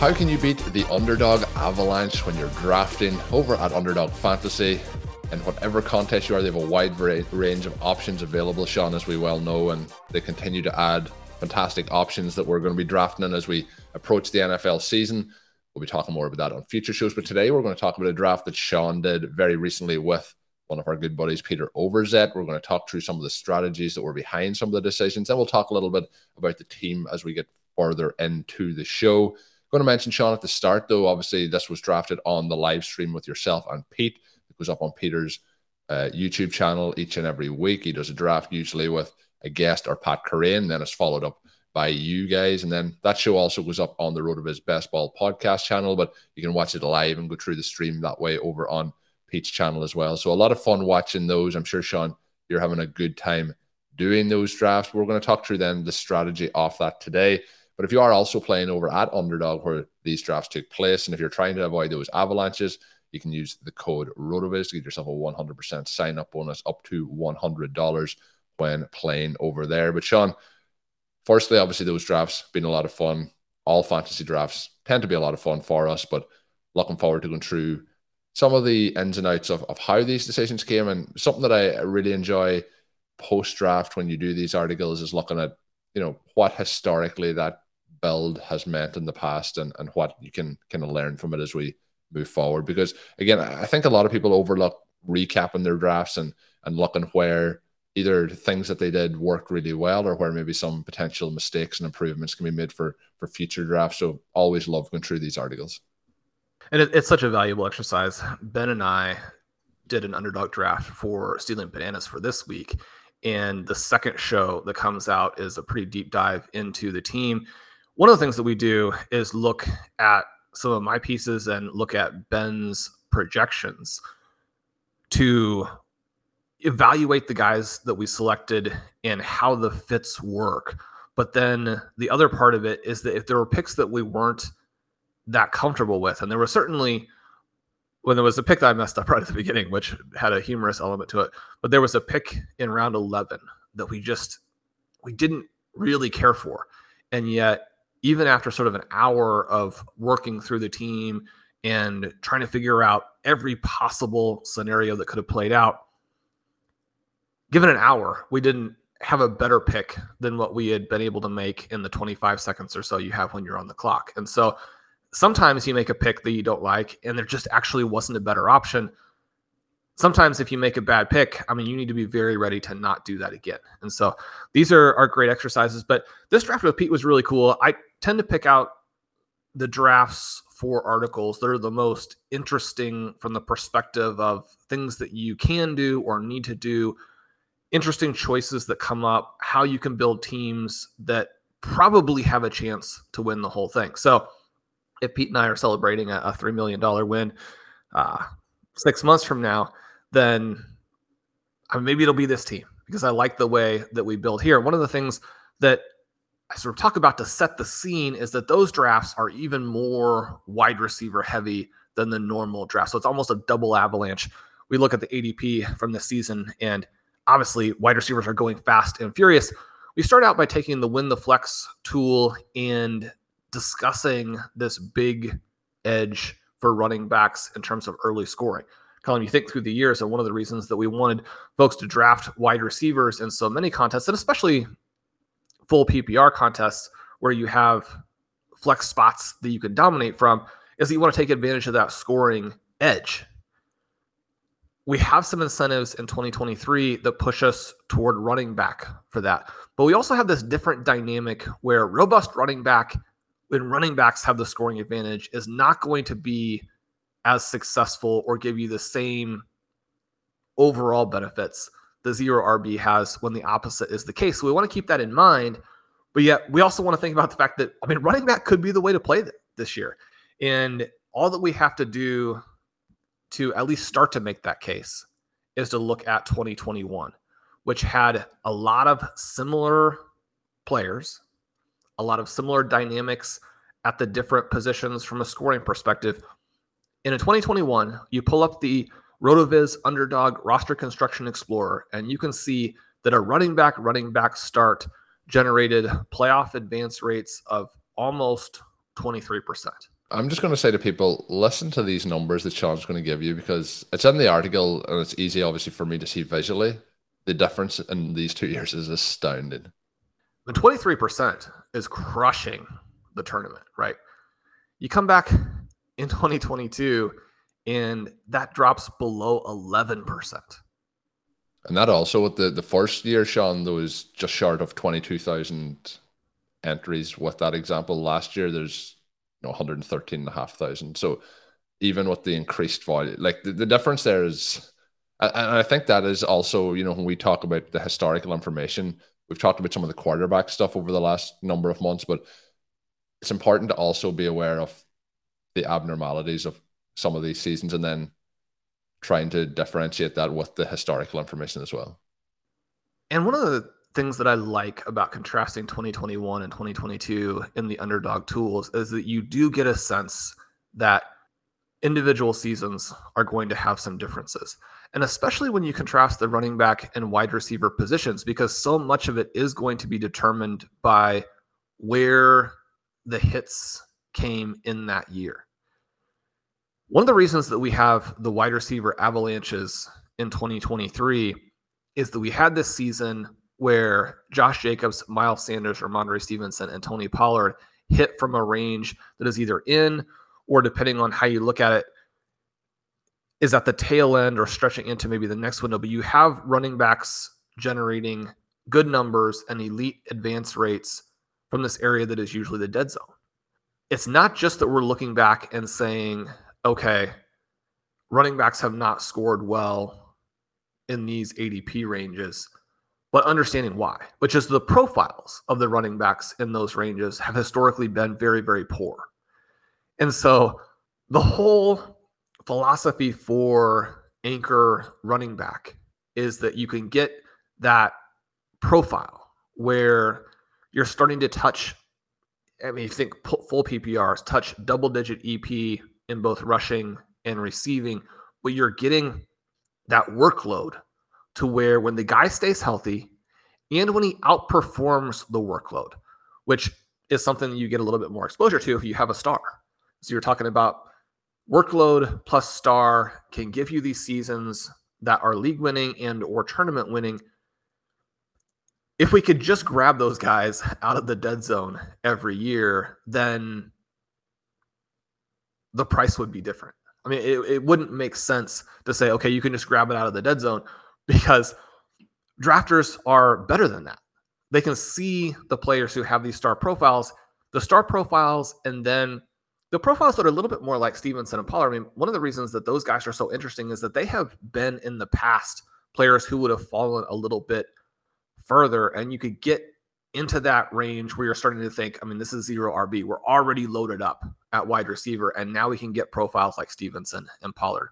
How can you beat the underdog avalanche when you're drafting over at Underdog Fantasy? In whatever contest you are, they have a wide range of options available, Shawn, as we well know, and they continue to add fantastic options that we're going to be drafting in as we approach the NFL season. We'll be talking more about that on future shows, but today we're going to talk about a draft that Shawn did very recently with one of our good buddies, Peter Overzet. We're going to talk through some of the strategies that were behind some of the decisions, and we'll talk a little bit about the team as we get further into the show. Going to mention Shawn at the start, though. Obviously, this was drafted on the live stream with yourself and Pete. It goes up on Peter's uh, YouTube channel each and every week. He does a draft usually with a guest or Pat Kerrane, then it's followed up by you guys. And then that show also goes up on the RotoViz Best Ball podcast channel, but you can watch it live and go through the stream that way over on Pete's channel as well. So a lot of fun watching those. I'm sure, Shawn, you're having a good time doing those drafts. We're going to talk through then the strategy off that today. But if you are also playing over at Underdog where these drafts took place, and if you're trying to avoid those avalanches, you can use the code ROTOVIZ to get yourself a 100% sign up bonus up to $100 when playing over there. But Shawn, firstly, obviously those drafts been a lot of fun. All fantasy drafts tend to be a lot of fun for us, but looking forward to going through some of the ins and outs of, of how these decisions came. And something that I really enjoy post draft when you do these articles is looking at, you know, what historically that build has meant in the past and, and what you can kind of learn from it as we move forward. Because again, I think a lot of people overlook recapping their drafts and and looking where either things that they did worked really well or where maybe some potential mistakes and improvements can be made for for future drafts. So always love going through these articles. And it, it's such a valuable exercise. Ben and I did an underdog draft for Stealing Bananas for this week. And the second show that comes out is a pretty deep dive into the team. One of the things that we do is look at some of my pieces and look at Ben's projections to evaluate the guys that we selected and how the fits work. But then the other part of it is that if there were picks that we weren't that comfortable with, and there was certainly when there was a pick that I messed up right at the beginning, which had a humorous element to it, but there was a pick in round 11 that we just we didn't really care for. And yet even after sort of an hour of working through the team and trying to figure out every possible scenario that could have played out, given an hour, we didn't have a better pick than what we had been able to make in the 25 seconds or so you have when you're on the clock. And so sometimes you make a pick that you don't like and there just actually wasn't a better option. Sometimes if you make a bad pick, I mean, you need to be very ready to not do that again. And so these are, are great exercises. But this draft with Pete was really cool. I tend to pick out the drafts for articles that are the most interesting from the perspective of things that you can do or need to do interesting choices that come up, how you can build teams that probably have a chance to win the whole thing. So, if Pete and I are celebrating a, a $3 million win uh, six months from now, then I mean, maybe it'll be this team because I like the way that we build here. One of the things that I sort of talk about to set the scene is that those drafts are even more wide receiver heavy than the normal draft. So it's almost a double avalanche. We look at the ADP from the season, and obviously wide receivers are going fast and furious. We start out by taking the win the flex tool and discussing this big edge for running backs in terms of early scoring. Colm, you think through the years, and one of the reasons that we wanted folks to draft wide receivers in so many contests, and especially full PPR contests where you have flex spots that you can dominate from, is that you want to take advantage of that scoring edge. We have some incentives in 2023 that push us toward running back for that. But we also have this different dynamic where robust running back, when running backs have the scoring advantage, is not going to be as successful or give you the same overall benefits the zero RB has when the opposite is the case. So we want to keep that in mind. But yet, we also want to think about the fact that, I mean, running back could be the way to play this year. And all that we have to do to at least start to make that case is to look at 2021, which had a lot of similar players, a lot of similar dynamics at the different positions from a scoring perspective. And in 2021, you pull up the RotoViz Underdog Roster Construction Explorer, and you can see that a running back running back start generated playoff advance rates of almost 23%. I'm just going to say to people, listen to these numbers that Shawn's going to give you because it's in the article and it's easy, obviously, for me to see visually. The difference in these two years is astounding. The 23% is crushing the tournament, right? You come back in 2022 and that drops below 11%. And that also with the the first year, Shawn, there was just short of twenty two thousand entries. With that example, last year there's you know one hundred thirteen and a half thousand. So even with the increased volume, like the, the difference there is, and I think that is also you know when we talk about the historical information, we've talked about some of the quarterback stuff over the last number of months, but it's important to also be aware of the abnormalities of some of these seasons and then trying to differentiate that with the historical information as well. And one of the things that I like about contrasting 2021 and 2022 in the underdog tools is that you do get a sense that individual seasons are going to have some differences. And especially when you contrast the running back and wide receiver positions, because so much of it is going to be determined by where the hits came in that year. One of the reasons that we have the wide receiver avalanches in 2023 is that we had this season where Josh Jacobs, Miles Sanders, or Rhamondre Stevenson, and Tony Pollard hit from a range that is either in or, depending on how you look at it, is at the tail end or stretching into maybe the next window. But you have running backs generating good numbers and elite advance rates from this area that is usually the dead zone. It's not just that we're looking back and saying, okay, running backs have not scored well in these ADP ranges, but understanding why, which is the profiles of the running backs in those ranges have historically been very, very poor. And so the whole philosophy for anchor running back is that you can get that profile where you're starting to touch. I mean, you think full PPRs touch double digit EP in both rushing and receiving, but you're getting that workload to where when the guy stays healthy and when he outperforms the workload, which is something you get a little bit more exposure to if you have a star. So you're talking about workload plus star can give you these seasons that are league winning and or tournament winning. If we could just grab those guys out of the dead zone every year, then the price would be different. I mean, it, it wouldn't make sense to say, okay, you can just grab it out of the dead zone because drafters are better than that. They can see the players who have these star profiles, the star profiles, and then the profiles that are a little bit more like Stevenson and Pollard. I mean, one of the reasons that those guys are so interesting is that they have been in the past players who would have fallen a little bit further, and you could get into that range where you're starting to think, I mean, this is zero RB. We're already loaded up at wide receiver, and now we can get profiles like Stevenson and Pollard.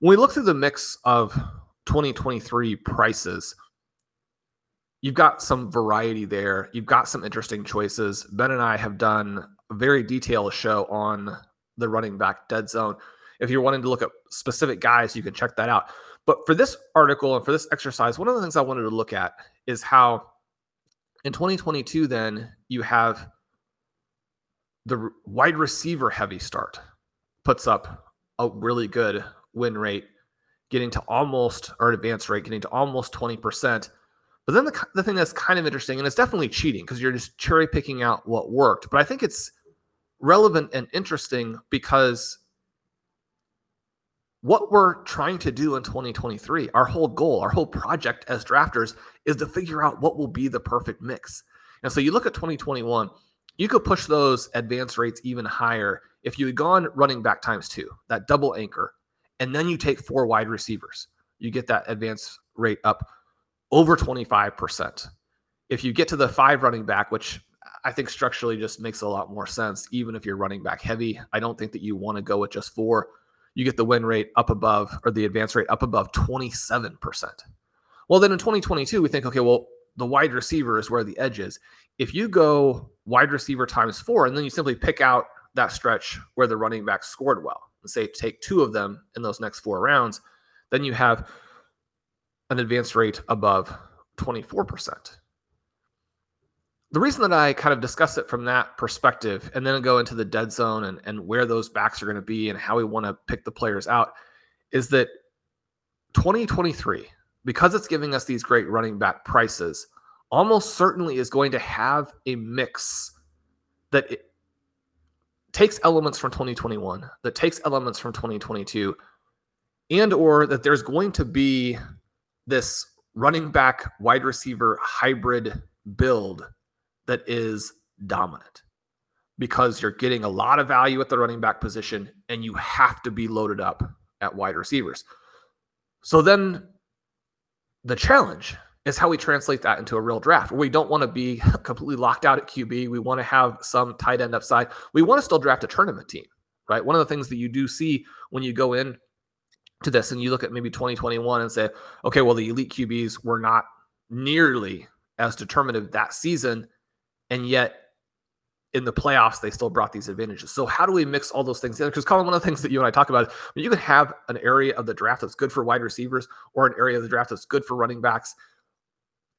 When we look through the mix of 2023 prices, you've got some variety there. You've got some interesting choices. Ben and I have done a very detailed show on the running back dead zone. If you're wanting to look at specific guys, you can check that out. But for this article and for this exercise, one of the things I wanted to look at is how in 2022, then you have the wide receiver heavy start puts up a really good win rate, getting to almost or advance rate, getting to almost 20%. But then the, the thing that's kind of interesting, and it's definitely cheating because you're just cherry picking out what worked. But I think it's relevant and interesting because what we're trying to do in 2023, our whole goal, our whole project as drafters is to figure out what will be the perfect mix. And so you look at 2021, you could push those advance rates even higher if you had gone running back times two, that double anchor, and then you take four wide receivers. You get that advance rate up over 25%. If you get to the five running back, which I think structurally just makes a lot more sense, even if you're running back heavy, I don't think that you want to go with just four. You get the win rate up above or the advance rate up above 27%. Well, then in 2022, we think, okay, well, the wide receiver is where the edge is. If you go wide receiver times four, and then you simply pick out that stretch where the running back scored well, and say take two of them in those next four rounds, then you have an advance rate above 24%. The reason that I kind of discuss it from that perspective and then go into the dead zone and, and where those backs are going to be and how we want to pick the players out is that 2023, because it's giving us these great running back prices, almost certainly is going to have a mix that takes elements from 2021, that takes elements from 2022, and or that there's going to be this running back wide receiver hybrid build that is dominant because you're getting a lot of value at the running back position and you have to be loaded up at wide receivers. So then the challenge is how we translate that into a real draft. We don't want to be completely locked out at QB. We want to have some tight end upside. We want to still draft a tournament team, right? One of the things that you do see when you go in to this and you look at maybe 2021 and say, okay, well, the elite QBs were not nearly as determinative that season. And yet in the playoffs, they still brought these advantages. So how do we mix all those things together? Because Colm, one of the things that you and I talk about, you can have an area of the draft that's good for wide receivers or an area of the draft that's good for running backs.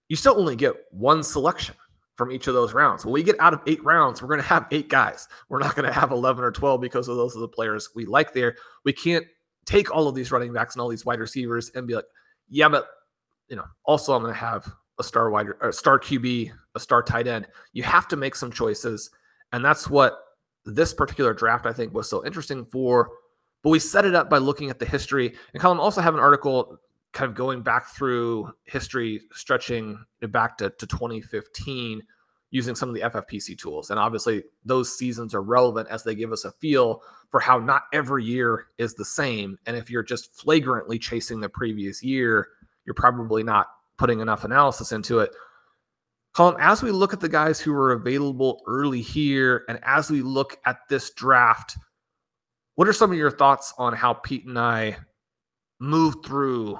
You still only get one selection from each of those rounds. When we get out of eight rounds, we're going to have eight guys. We're not going to have 11 or 12 because of those are the players we like there. We can't take all of these running backs and all these wide receivers and be like, yeah, but you know, also I'm going to have a star wide a star QB, a star tight end. You have to make some choices, and that's what this particular draft I think was so interesting for. But we set it up by looking at the history. And Colm also have an article kind of going back through history, stretching back to, to 2015 using some of the FFPC tools. And obviously, those seasons are relevant as they give us a feel for how not every year is the same. And if you're just flagrantly chasing the previous year, you're probably not putting enough analysis into it. Colm, as we look at the guys who were available early here, and as we look at this draft, what are some of your thoughts on how Pete and I moved through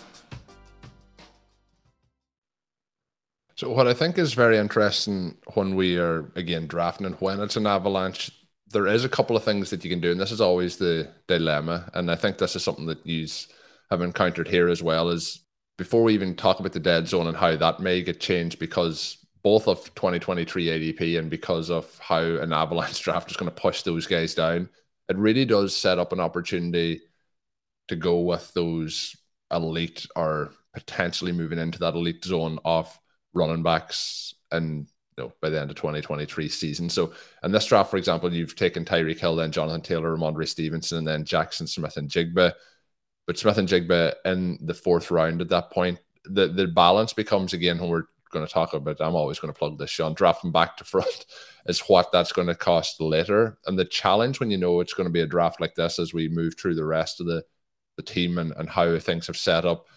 So what I think is very interesting when we are again drafting and when it's an avalanche, there is a couple of things that you can do, and this is always the dilemma. And I think this is something that you have encountered here as well. Is before we even talk about the dead zone and how that may get changed because both of 2023 ADP and because of how an avalanche draft is going to push those guys down, it really does set up an opportunity to go with those elite or potentially moving into that elite zone of running backs and you know, by the end of 2023 season. So in this draft, for example, you've taken Tyreek Hill, then Jonathan Taylor, Rhamondre Stevenson, and then Jaxon Smith-Njigba. But Smith and Jigba in the fourth round at that point, the, the balance becomes again when we're going to talk about, I'm always going to plug this, Shawn, drafting back to front is what that's going to cost later. And the challenge when you know it's going to be a draft like this as we move through the rest of the, the team and, and how things have set up –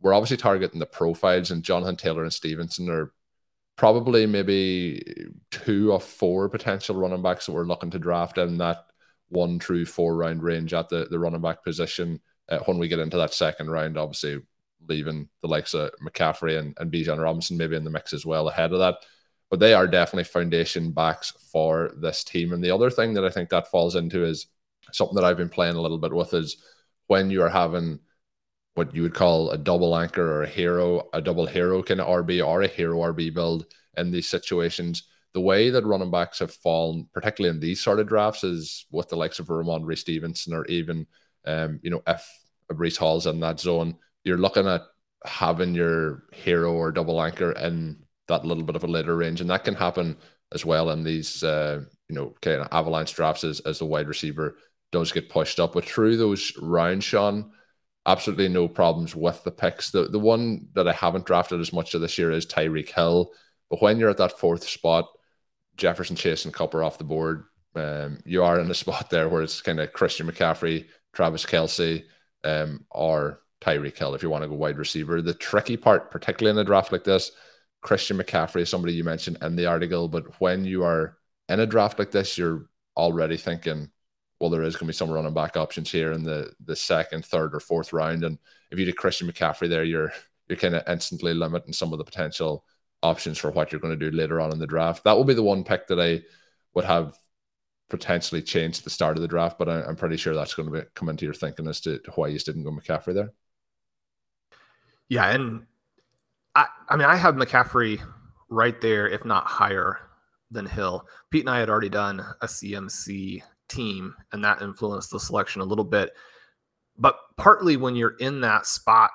we're obviously targeting the profiles, and Jonathan Taylor and Stevenson are probably maybe two of four potential running backs that we're looking to draft in that one through four round range at the, the running back position. Uh, when we get into that second round, obviously leaving the likes of McCaffrey and, and Bijan Robinson maybe in the mix as well ahead of that. But they are definitely foundation backs for this team. And the other thing that I think that falls into is something that I've been playing a little bit with is when you are having what you would call a double anchor or a hero, a double hero kind of RB or a hero RB build in these situations. The way that running backs have fallen, particularly in these sort of drafts, is with the likes of Rhamondre Stevenson or even, um, you know, if a Breece Hall's in that zone, you're looking at having your hero or double anchor in that little bit of a later range. And that can happen as well in these, uh, you know, kind of avalanche drafts as, as the wide receiver does get pushed up. But through those rounds, Shawn, absolutely no problems with the picks. The the one that I haven't drafted as much of this year is Tyreek Hill. But when you're at that fourth spot, Jefferson Chase and Kupp off the board, um, you are in a spot there where it's kind of Christian McCaffrey, Travis Kelce, um, or Tyreek Hill if you want to go wide receiver. The tricky part, particularly in a draft like this, Christian McCaffrey is somebody you mentioned in the article, but when you are in a draft like this, you're already thinking well, there is going to be some running back options here in the the second, third, or fourth round. And if you do Christian McCaffrey there, you're you're kind of instantly limiting some of the potential options for what you're going to do later on in the draft. That will be the one pick that I would have potentially changed the start of the draft, but I, am pretty sure that's going to be, come into your thinking as to, to why you didn't go McCaffrey there. Yeah, and I, I mean, I have McCaffrey right there, if not higher than Hill. Pete and I had already done a CMC team, and that influenced the selection a little bit. But partly when you're in that spot,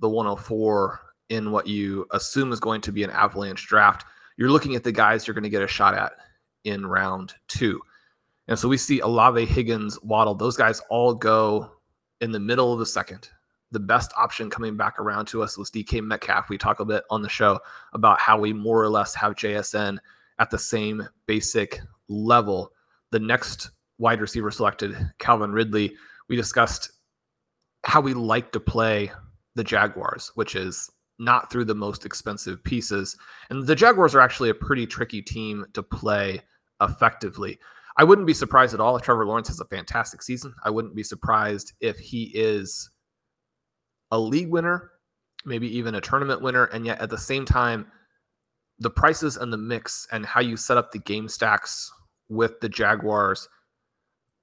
the 104 in what you assume is going to be an avalanche draft, you're looking at the guys you're going to get a shot at in round two. And so we see Olave, Higgins, Waddle, those guys all go in the middle of the second. The best option coming back around to us was DK Metcalf. We talk a bit on the show about how we more or less have JSN at the same basic level. The next wide receiver selected, Calvin Ridley, we discussed how we like to play the Jaguars, which is not through the most expensive pieces. And the Jaguars are actually a pretty tricky team to play effectively. I wouldn't be surprised at all if Trevor Lawrence has a fantastic season. I wouldn't be surprised if he is a league winner, maybe even a tournament winner. And yet at the same time, the prices and the mix and how you set up the game stacks with the Jaguars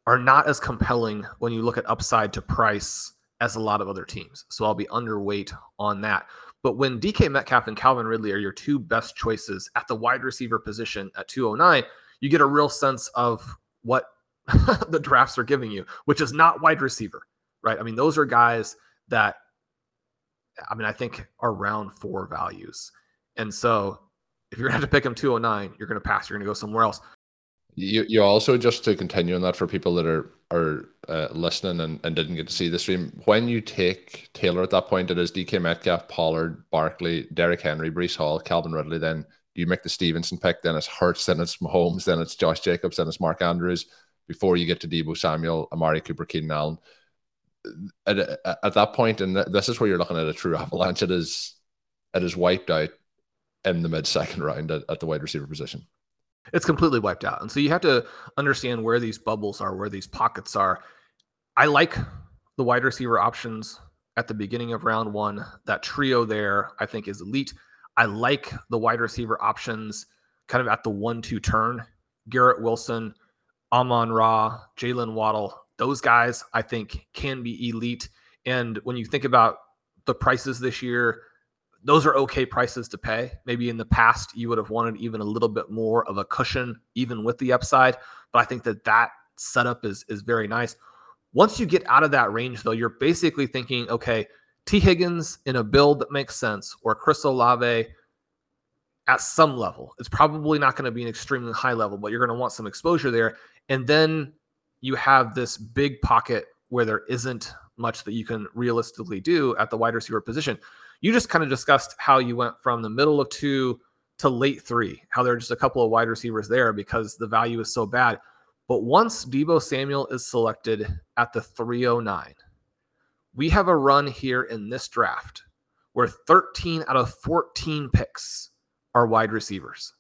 are not as compelling when you look at upside to price as a lot of other teams. So I'll be underweight on that. But when DK Metcalf and Calvin Ridley are your two best choices at the wide receiver position at 209, you get a real sense of what the drafts are giving you, which is not wide receiver, right? I mean, those are guys that, I mean, I think are round four values. And so if you're going to have to pick them 209, you're going to pass, you're going to go somewhere else. You you also just to continue on that for people that are are uh, listening and, and didn't get to see the stream. When you take Taylor at that point, it is DK Metcalf, Pollard, Barkley, Derrick Henry, Breece Hall, Calvin Ridley. Then you make the Stevenson pick. Then it's Hurts. Then it's Mahomes. Then it's Josh Jacobs. Then it's Mark Andrews. Before you get to Deebo Samuel, Amari Cooper, Keenan Allen. At, at that point, and this is where you're looking at a true avalanche. It is it is wiped out in the mid second round at, at the wide receiver position. It's completely wiped out. And so you have to understand where these bubbles are, where these pockets are. I like the wide receiver options at the beginning of round one. That trio there, I think, is elite. I like the wide receiver options kind of at the one two turn. Garrett Wilson, Amon Ra, Jaylen Waddle, those guys I think can be elite. And when you think about the prices this year, those are okay prices to pay. Maybe in the past you would have wanted even a little bit more of a cushion, even with the upside. But I think that that setup is is very nice. Once you get out of that range, though, you're basically thinking, okay, T. Higgins in a build that makes sense, or Chris Olave at some level. It's probably not going to be an extremely high level, but you're going to want some exposure there. And then you have this big pocket where there isn't much that you can realistically do at the wide receiver position. You just kind of discussed how you went from the middle of two to late three, how there are just a couple of wide receivers there because the value is so bad. But once Deebo Samuel is selected at the 309, we have a run here in this draft where 13 out of 14 picks are wide receivers.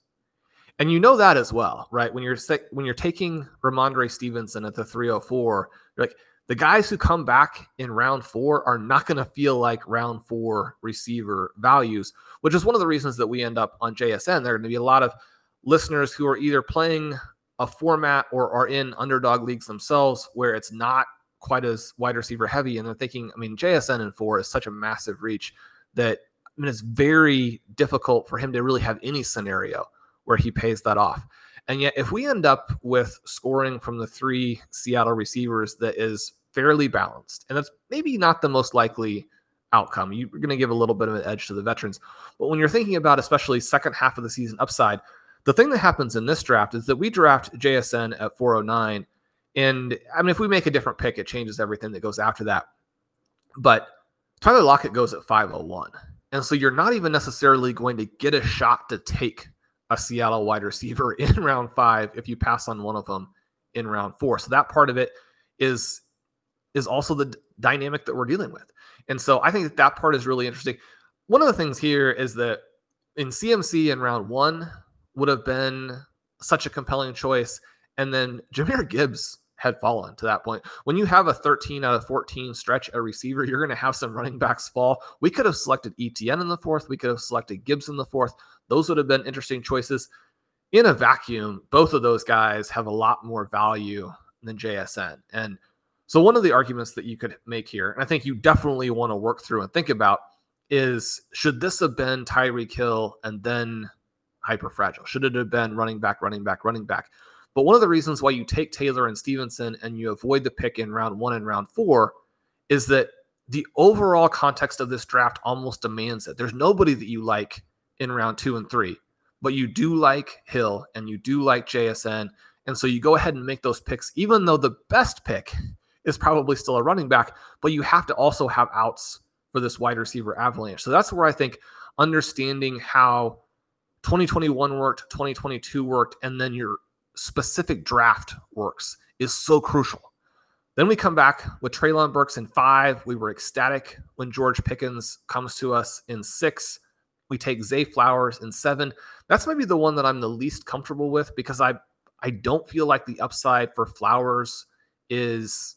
And you know that as well, right? When you're when you're taking Rhamondre Stevenson at the 304, you're like the guys who come back in round four are not going to feel like round four receiver values, which is one of the reasons that we end up on JSN. There are going to be a lot of listeners who are either playing a format or are in underdog leagues themselves where it's not quite as wide receiver heavy. And they're thinking, I mean, JSN and four is such a massive reach that I mean, it's very difficult for him to really have any scenario where he pays that off. And yet, if we end up with scoring from the three Seattle receivers that is fairly balanced, and that's maybe not the most likely outcome, you're going to give a little bit of an edge to the veterans. But when you're thinking about, especially second half of the season upside, the thing that happens in this draft is that we draft JSN at 409. And I mean, if we make a different pick, it changes everything that goes after that. But Tyler Lockett goes at 501. And so you're not even necessarily going to get a shot to take a Seattle wide receiver in round five if you pass on one of them in round four. So that part of it is is also the d- dynamic that we're dealing with. And so I think that that part is really interesting. One of the things here is that in CMC in round one would have been such a compelling choice. And then Jahmyr Gibbs had fallen to that point. When you have a 13 out of 14 stretch a receiver, you're going to have some running backs fall. We could have selected ETN in the fourth. We could have selected Gibbs in the fourth. Those would have been interesting choices. In a vacuum, both of those guys have a lot more value than JSN. And so, one of the arguments that you could make here, and I think you definitely want to work through and think about, is should this have been Tyreek Hill and then hyper fragile? Should it have been running back, running back, running back? But one of the reasons why you take Taylor and Stevenson and you avoid the pick in round one and round four is that the overall context of this draft almost demands it. There's nobody that you like in round two and three, but you do like Hill and you do like JSN. And so you go ahead and make those picks, even though the best pick is probably still a running back, but you have to also have outs for this wide receiver avalanche. So that's where I think understanding how 2021 worked, 2022 worked, and then your specific draft works is so crucial. Then we come back with Treylon Burks in five. We were ecstatic when George Pickens comes to us in six. We take Zay Flowers in seven. That's maybe the one that I'm the least comfortable with because I I don't feel like the upside for Flowers is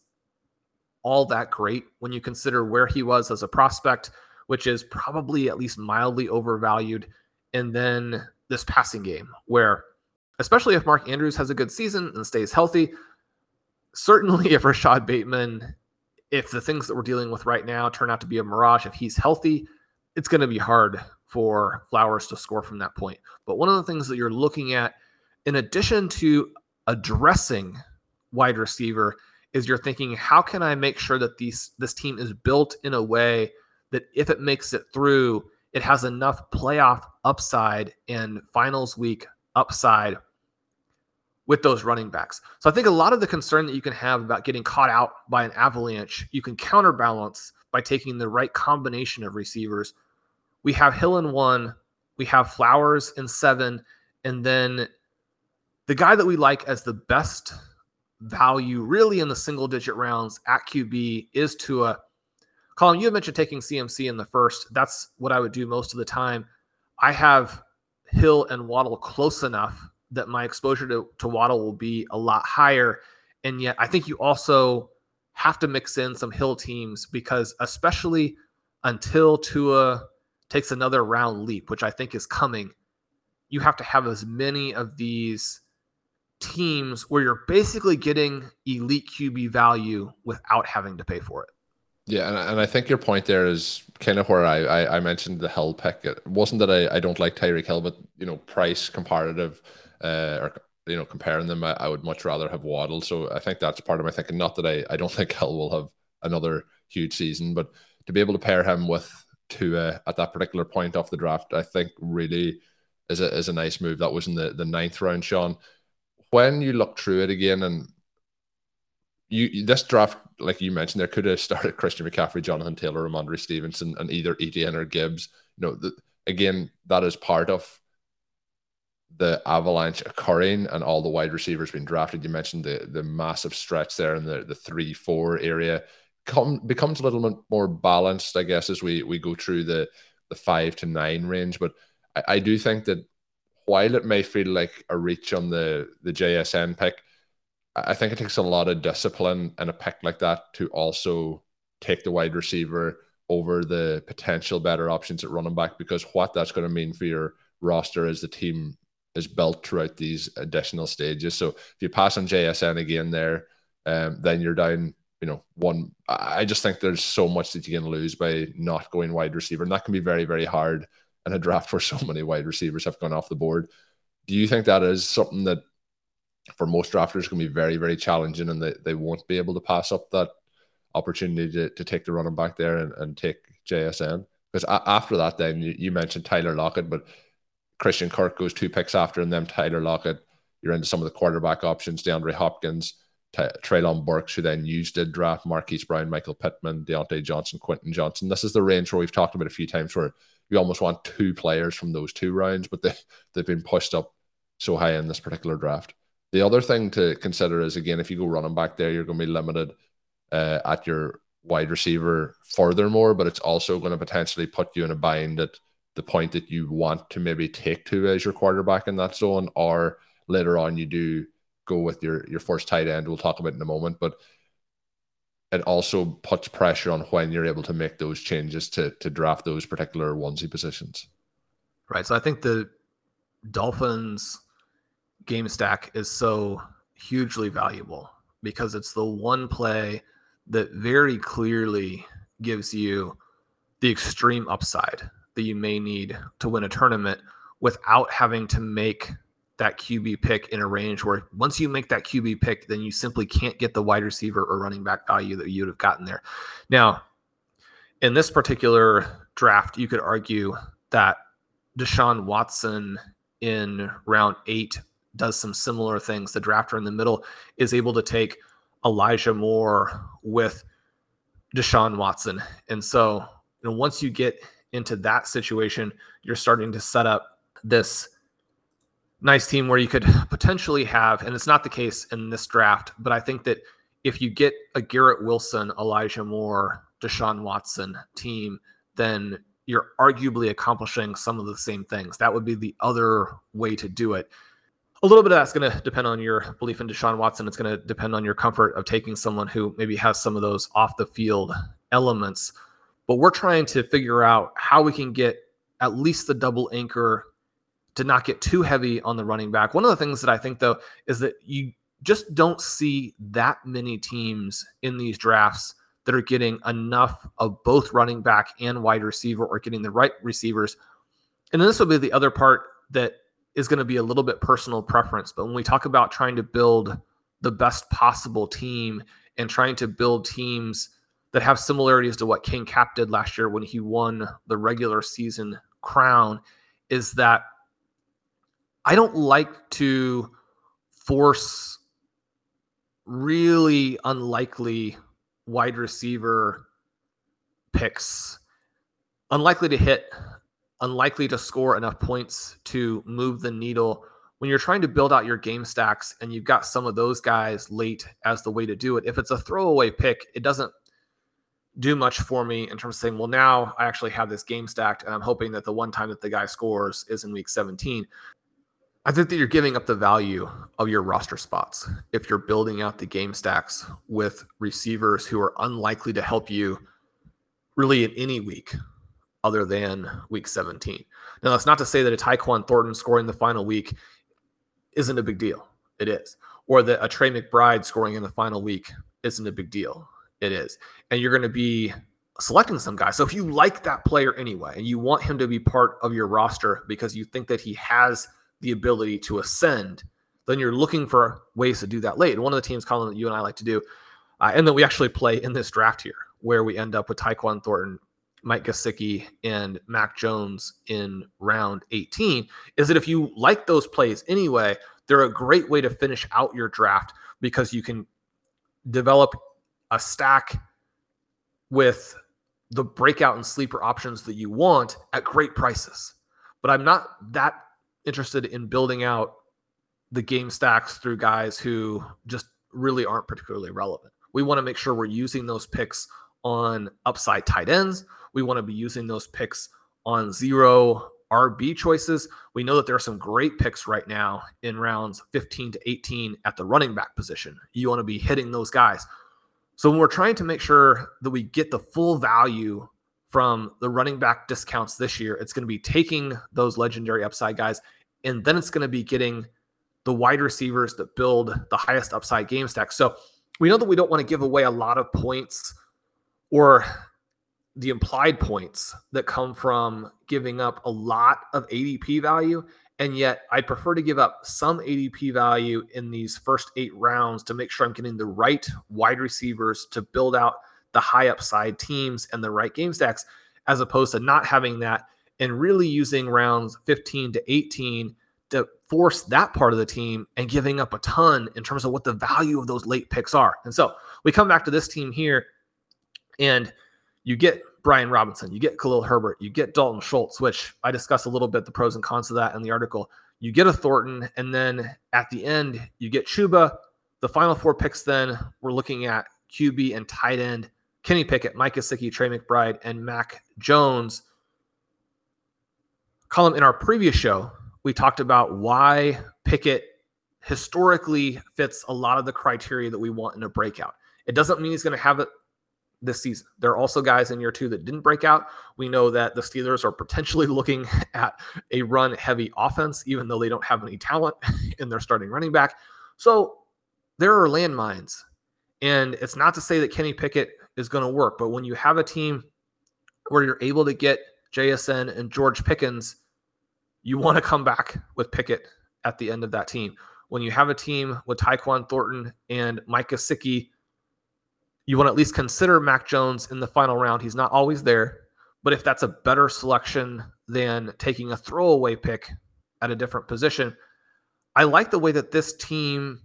all that great when you consider where he was as a prospect, which is probably at least mildly overvalued. And then this passing game, where especially if Mark Andrews has a good season and stays healthy, certainly if Rashod Bateman, if the things that we're dealing with right now turn out to be a mirage, if he's healthy, it's going to be hard for Flowers to score from that point. But one of the things that you're looking at, in addition to addressing wide receiver, is you're thinking, how can I make sure that these this team is built in a way that if it makes it through, it has enough playoff upside and finals week upside with those running backs. So I think a lot of the concern that you can have about getting caught out by an avalanche, you can counterbalance by taking the right combination of receivers. We have Hill in one, we have Flowers in seven, and then the guy that we like as the best value, really in the single digit rounds at QB, is Tua. Colm, you had mentioned taking CMC in the first. That's what I would do most of the time. I have Hill and Waddle close enough that my exposure to, to Waddle will be a lot higher. And yet, I think you also have to mix in some Hill teams because, especially until Tua takes another round leap, which I think is coming, you have to have as many of these teams where you're basically getting elite QB value without having to pay for it. Yeah, and, and I think your point there is kind of where I, I, I mentioned the Hill pick. It wasn't that I, I don't like Tyreek Hill, but you know, price comparative, uh, or you know, comparing them, I, I would much rather have Waddle. So I think that's part of my thinking. Not that I, I don't think Hill will have another huge season, but to be able to pair him with Tua uh, at that particular point off the draft, I think really is a is a nice move. That was in the the ninth round, Shawn. When you look through it again, and you this draft, like you mentioned, there could have started Christian McCaffrey, Jonathan Taylor, Rhamondre Stevenson, and either Etienne or Gibbs. You know, the, again, that is part of the avalanche occurring and all the wide receivers being drafted. You mentioned the the massive stretch there in the the three four area. Come becomes a little bit more balanced, I guess, as we we go through the the five to nine range. But I, I do think that while it may feel like a reach on the the JSN pick, I think it takes a lot of discipline and a pick like that to also take the wide receiver over the potential better options at running back because what that's going to mean for your roster as the team is built throughout these additional stages. So if you pass on JSN again there, um, then you're down, you know, one. I just think there's so much that you can lose by not going wide receiver. And that can be very, very hard in a draft where so many wide receivers have gone off the board. Do you think that is something that for most drafters can be very, very challenging and they, they won't be able to pass up that opportunity to, to take the running back there and, and take JSN? Because after that, then you, you mentioned Tyler Lockett, but Christian Kirk goes two picks after, and then Tyler Lockett. You're into some of the quarterback options, DeAndre Hopkins, T- Treylon Burks, who then used to draft Marquise Brown, Michael Pittman, Diontae Johnson, Quentin Johnston. This is the range where we've talked about a few times where you almost want two players from those two rounds, but they, they've been pushed up so high in this particular draft. The other thing to consider is again, if you go running back there, you're going to be limited uh, at your wide receiver furthermore, but it's also going to potentially put you in a bind at the point that you want to maybe take to as your quarterback in that zone, or later on you do go with your your first tight end. We'll talk about in a moment, but it also puts pressure on when you're able to make those changes to to draft those particular onesie positions. Right. So I think the Dolphins game stack is so hugely valuable because it's the one play that very clearly gives you the extreme upside that you may need to win a tournament without having to make that QB pick in a range where once you make that QB pick, then you simply can't get the wide receiver or running back value that you'd have gotten there. Now, in this particular draft, you could argue that Deshaun Watson in round eight does some similar things. The drafter in the middle is able to take Elijah Moore with Deshaun Watson. And so, you know, once you get into that situation, you're starting to set up this nice team where you could potentially have, and it's not the case in this draft, but I think that if you get a Garrett Wilson, Elijah Moore, Deshaun Watson team, then you're arguably accomplishing some of the same things. That would be the other way to do it. A little bit of that's going to depend on your belief in Deshaun Watson. It's going to depend on your comfort of taking someone who maybe has some of those off the field elements but we're trying to figure out how we can get at least the double anchor to not get too heavy on the running back. One of the things that I think though is that you just don't see that many teams in these drafts that are getting enough of both running back and wide receiver or getting the right receivers. And then this will be the other part that is going to be a little bit personal preference. But when we talk about trying to build the best possible team and trying to build teams that have similarities to what King Cap did last year when he won the regular season crown is that I don't like to force really unlikely wide receiver picks, unlikely to hit, unlikely to score enough points to move the needle. When you're trying to build out your game stacks and you've got some of those guys late as the way to do it, if it's a throwaway pick, it doesn't do much for me in terms of saying, well, now I actually have this game stacked and I'm hoping that the one time that the guy scores is in week 17. I think that you're giving up the value of your roster spots if you're building out the game stacks with receivers who are unlikely to help you really in any week other than week 17. Now, that's not to say that a Tyquan Thornton scoring the final week isn't a big deal. It is. Or that a Trey McBride scoring in the final week isn't a big deal. It is. And you're going to be selecting some guy. So if you like that player anyway, and you want him to be part of your roster because you think that he has the ability to ascend, then you're looking for ways to do that late. And one of the teams, Colm, that you and I like to do, uh, and then we actually play in this draft here, where we end up with Tyquan Thornton, Mike Gesicki, and Mac Jones in round 18, is that if you like those plays anyway, they're a great way to finish out your draft because you can develop a stack with the breakout and sleeper options that you want at great prices. But I'm not that interested in building out the game stacks through guys who just really aren't particularly relevant. We want to make sure we're using those picks on upside tight ends. We want to be using those picks on zero RB choices. We know that there are some great picks right now in rounds 15 to 18 at the running back position. You want to be hitting those guys. So when we're trying to make sure that we get the full value from the running back discounts this year, it's going to be taking those legendary upside guys, and then it's going to be getting the wide receivers that build the highest upside game stack. So we know that we don't want to give away a lot of points or the implied points that come from giving up a lot of ADP value. And yet, I prefer to give up some ADP value in these first eight rounds to make sure I'm getting the right wide receivers to build out the high upside teams and the right game stacks, as opposed to not having that and really using rounds 15 to 18 to force that part of the team and giving up a ton in terms of what the value of those late picks are. And so we come back to this team here, and you get Brian Robinson, you get Khalil Herbert, you get Dalton Schultz, which I discuss a little bit the pros and cons of that in the article. You get a Thornton, and then at the end, you get Chuba. The final four picks, then we're looking at QB and tight end Kenny Pickett, Mike Gesicki, Trey McBride, and Mac Jones. Colm, in our previous show, we talked about why Pickett historically fits a lot of the criteria that we want in a breakout. It doesn't mean he's going to have it this season. There are also guys in year two that didn't break out. We know that the Steelers are potentially looking at a run heavy offense, even though they don't have any talent in their starting running back. So there are landmines. And it's not to say that Kenny Pickett is going to work, but when you have a team where you're able to get JSN and George Pickens you want to come back with Pickett at the end of that team. When you have a team with Tyquan Thornton and Mike Gesicki, you want to at least consider Mac Jones in the final round. He's not always there, but if that's a better selection than taking a throwaway pick at a different position, I like the way that this team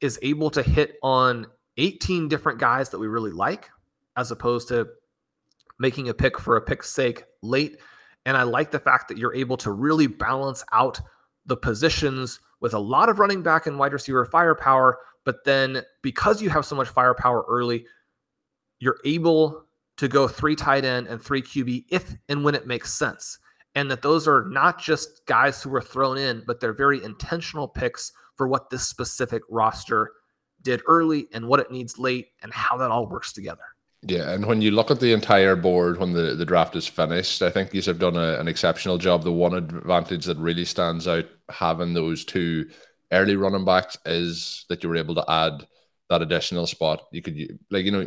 is able to hit on 18 different guys that we really like, as opposed to making a pick for a pick's sake late and I like the fact that you're able to really balance out the positions with a lot of running back and wide receiver firepower. But then because you have so much firepower early, you're able to go three tight end and three QB if and when it makes sense. And that those are not just guys who were thrown in, but they're very intentional picks for what this specific roster did early and what it needs late and how that all works together. Yeah, and when you look at the entire board when the, the draft is finished, I think these have done a, an exceptional job. The one advantage that really stands out having those two early running backs is that you were able to add that additional spot. You could like you know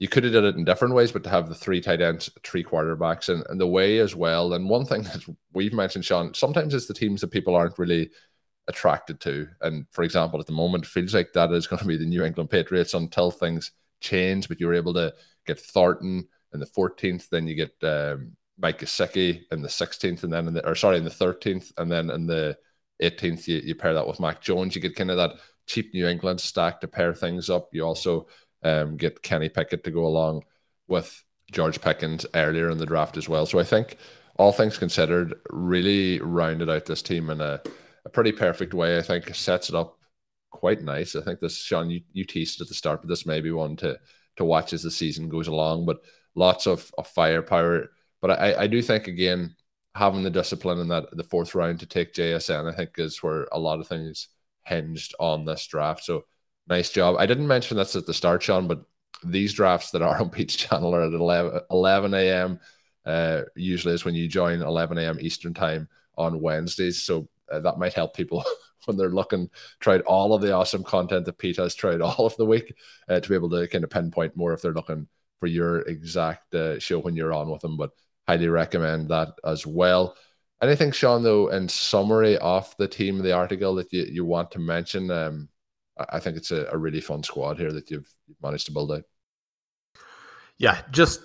you could have did it in different ways, but to have the three tight ends, three quarterbacks, and, and the way as well. And one thing that we've mentioned, Shawn, sometimes it's the teams that people aren't really attracted to. And for example, at the moment, feels like that is going to be the New England Patriots until things change. But you were able to get Thornton in the 14th, then you get um, Mike Gesicki in the 16th, and then in the, or sorry, in the 13th, and then in the 18th, you, you pair that with Mac Jones. You get kind of that cheap New England stack to pair things up. You also um, get Kenny Pickett to go along with George Pickens earlier in the draft as well. So I think all things considered, really rounded out this team in a, a pretty perfect way. I think sets it up quite nice. I think this, Shawn, you, you teased at the start, but this may be one to to watch as the season goes along. But lots of, of firepower. But I, I do think again having the discipline in that the fourth round to take JSN, I think is where a lot of things hinged on this draft. So nice job. I didn't mention this at the start, Shawn, but these drafts that are on Pete's channel are at 11, 11 a.m. uh, usually is when you join 11 a.m. Eastern time on Wednesdays. So uh, that might help people when they're looking tried all of the awesome content that Pete has tried all of the week uh, to be able to kind of pinpoint more if they're looking for your exact uh, show when you're on with them. But highly recommend that as well. Anything, Shawn, though, in summary of the team, the article that you, you want to mention? Um, I think it's a, a really fun squad here that you've, you've managed to build out. Yeah, just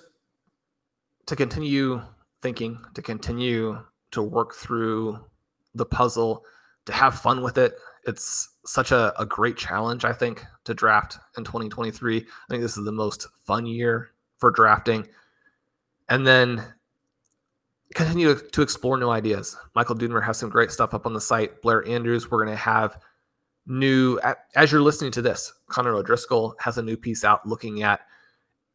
to continue thinking, to continue to work through the puzzle, to have fun with it. It's such a, a great challenge, I think, to draft in 2023. I think this is the most fun year for drafting. And then continue to explore new ideas. Michael Dubner has some great stuff up on the site. Blair Andrews, we're going to have new, as you're listening to this, Connor O'Driscoll has a new piece out looking at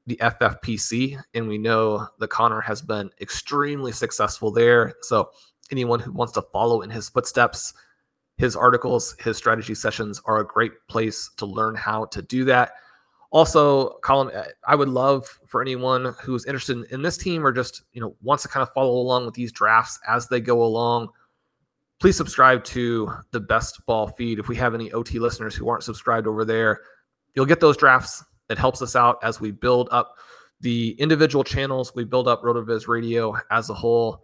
the FFPC. And we know that Connor has been extremely successful there. So anyone who wants to follow in his footsteps, his articles, his strategy sessions are a great place to learn how to do that. Also, Colm, I would love for anyone who's interested in this team or just you know wants to kind of follow along with these drafts as they go along. Please subscribe to the Best Ball feed. If we have any OT listeners who aren't subscribed over there, you'll get those drafts. It helps us out as we build up the individual channels. We build up RotoViz Radio as a whole.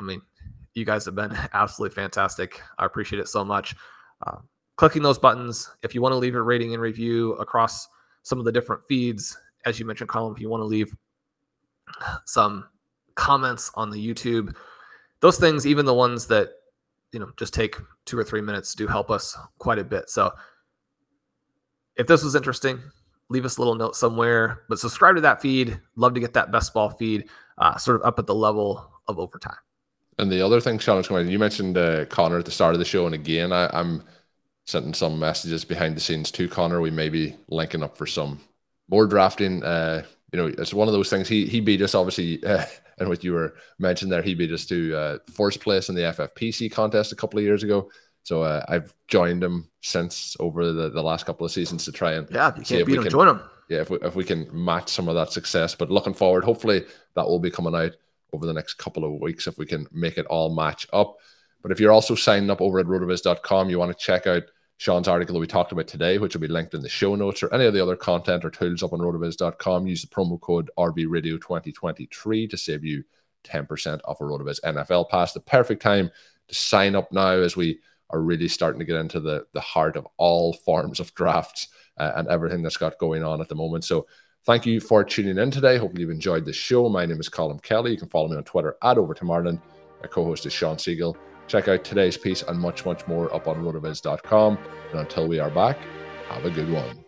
I mean, you guys have been absolutely fantastic. I appreciate it so much. Uh, clicking those buttons. If you want to leave a rating and review across some of the different feeds. As you mentioned, Colm, if you want to leave some comments on the YouTube, those things, even the ones that you know just take two or three minutes, do help us quite a bit. So if this was interesting, leave us a little note somewhere. But subscribe to that feed. Love to get that best ball feed uh, sort of up at the level of overtime. And the other thing, Shawn, you mentioned uh, Connor at the start of the show, and again, I, I'm sending some messages behind the scenes to Connor. We may be linking up for some more drafting. Uh, you know, it's one of those things. He he beat us obviously, uh, and what you were mentioning there, he beat us to uh, first place in the FFPC contest a couple of years ago. So uh, I've joined him since over the, the last couple of seasons to try and yeah, you can't beat him, can, join him. Yeah, if we if we can match some of that success, but looking forward, hopefully that will be coming out over the next couple of weeks if we can make it all match up. But if you're also signing up over at rotoviz.com, you want to check out Shawn's article that we talked about today, which will be linked in the show notes, or any of the other content or tools up on rotoviz.com. Use the promo code RVRadio2023 to save you 10% off a Rotoviz NFL pass. The perfect time to sign up now as we are really starting to get into the, the heart of all forms of drafts uh, and everything that's got going on at the moment. So thank you for tuning in today. Hopefully you've enjoyed the show. My name is Colm Kelly. You can follow me on Twitter at Overtime Ireland. My co-host is Shawn Siegele. Check out today's piece and much, much more up on rotoviz.com. And until we are back, have a good one.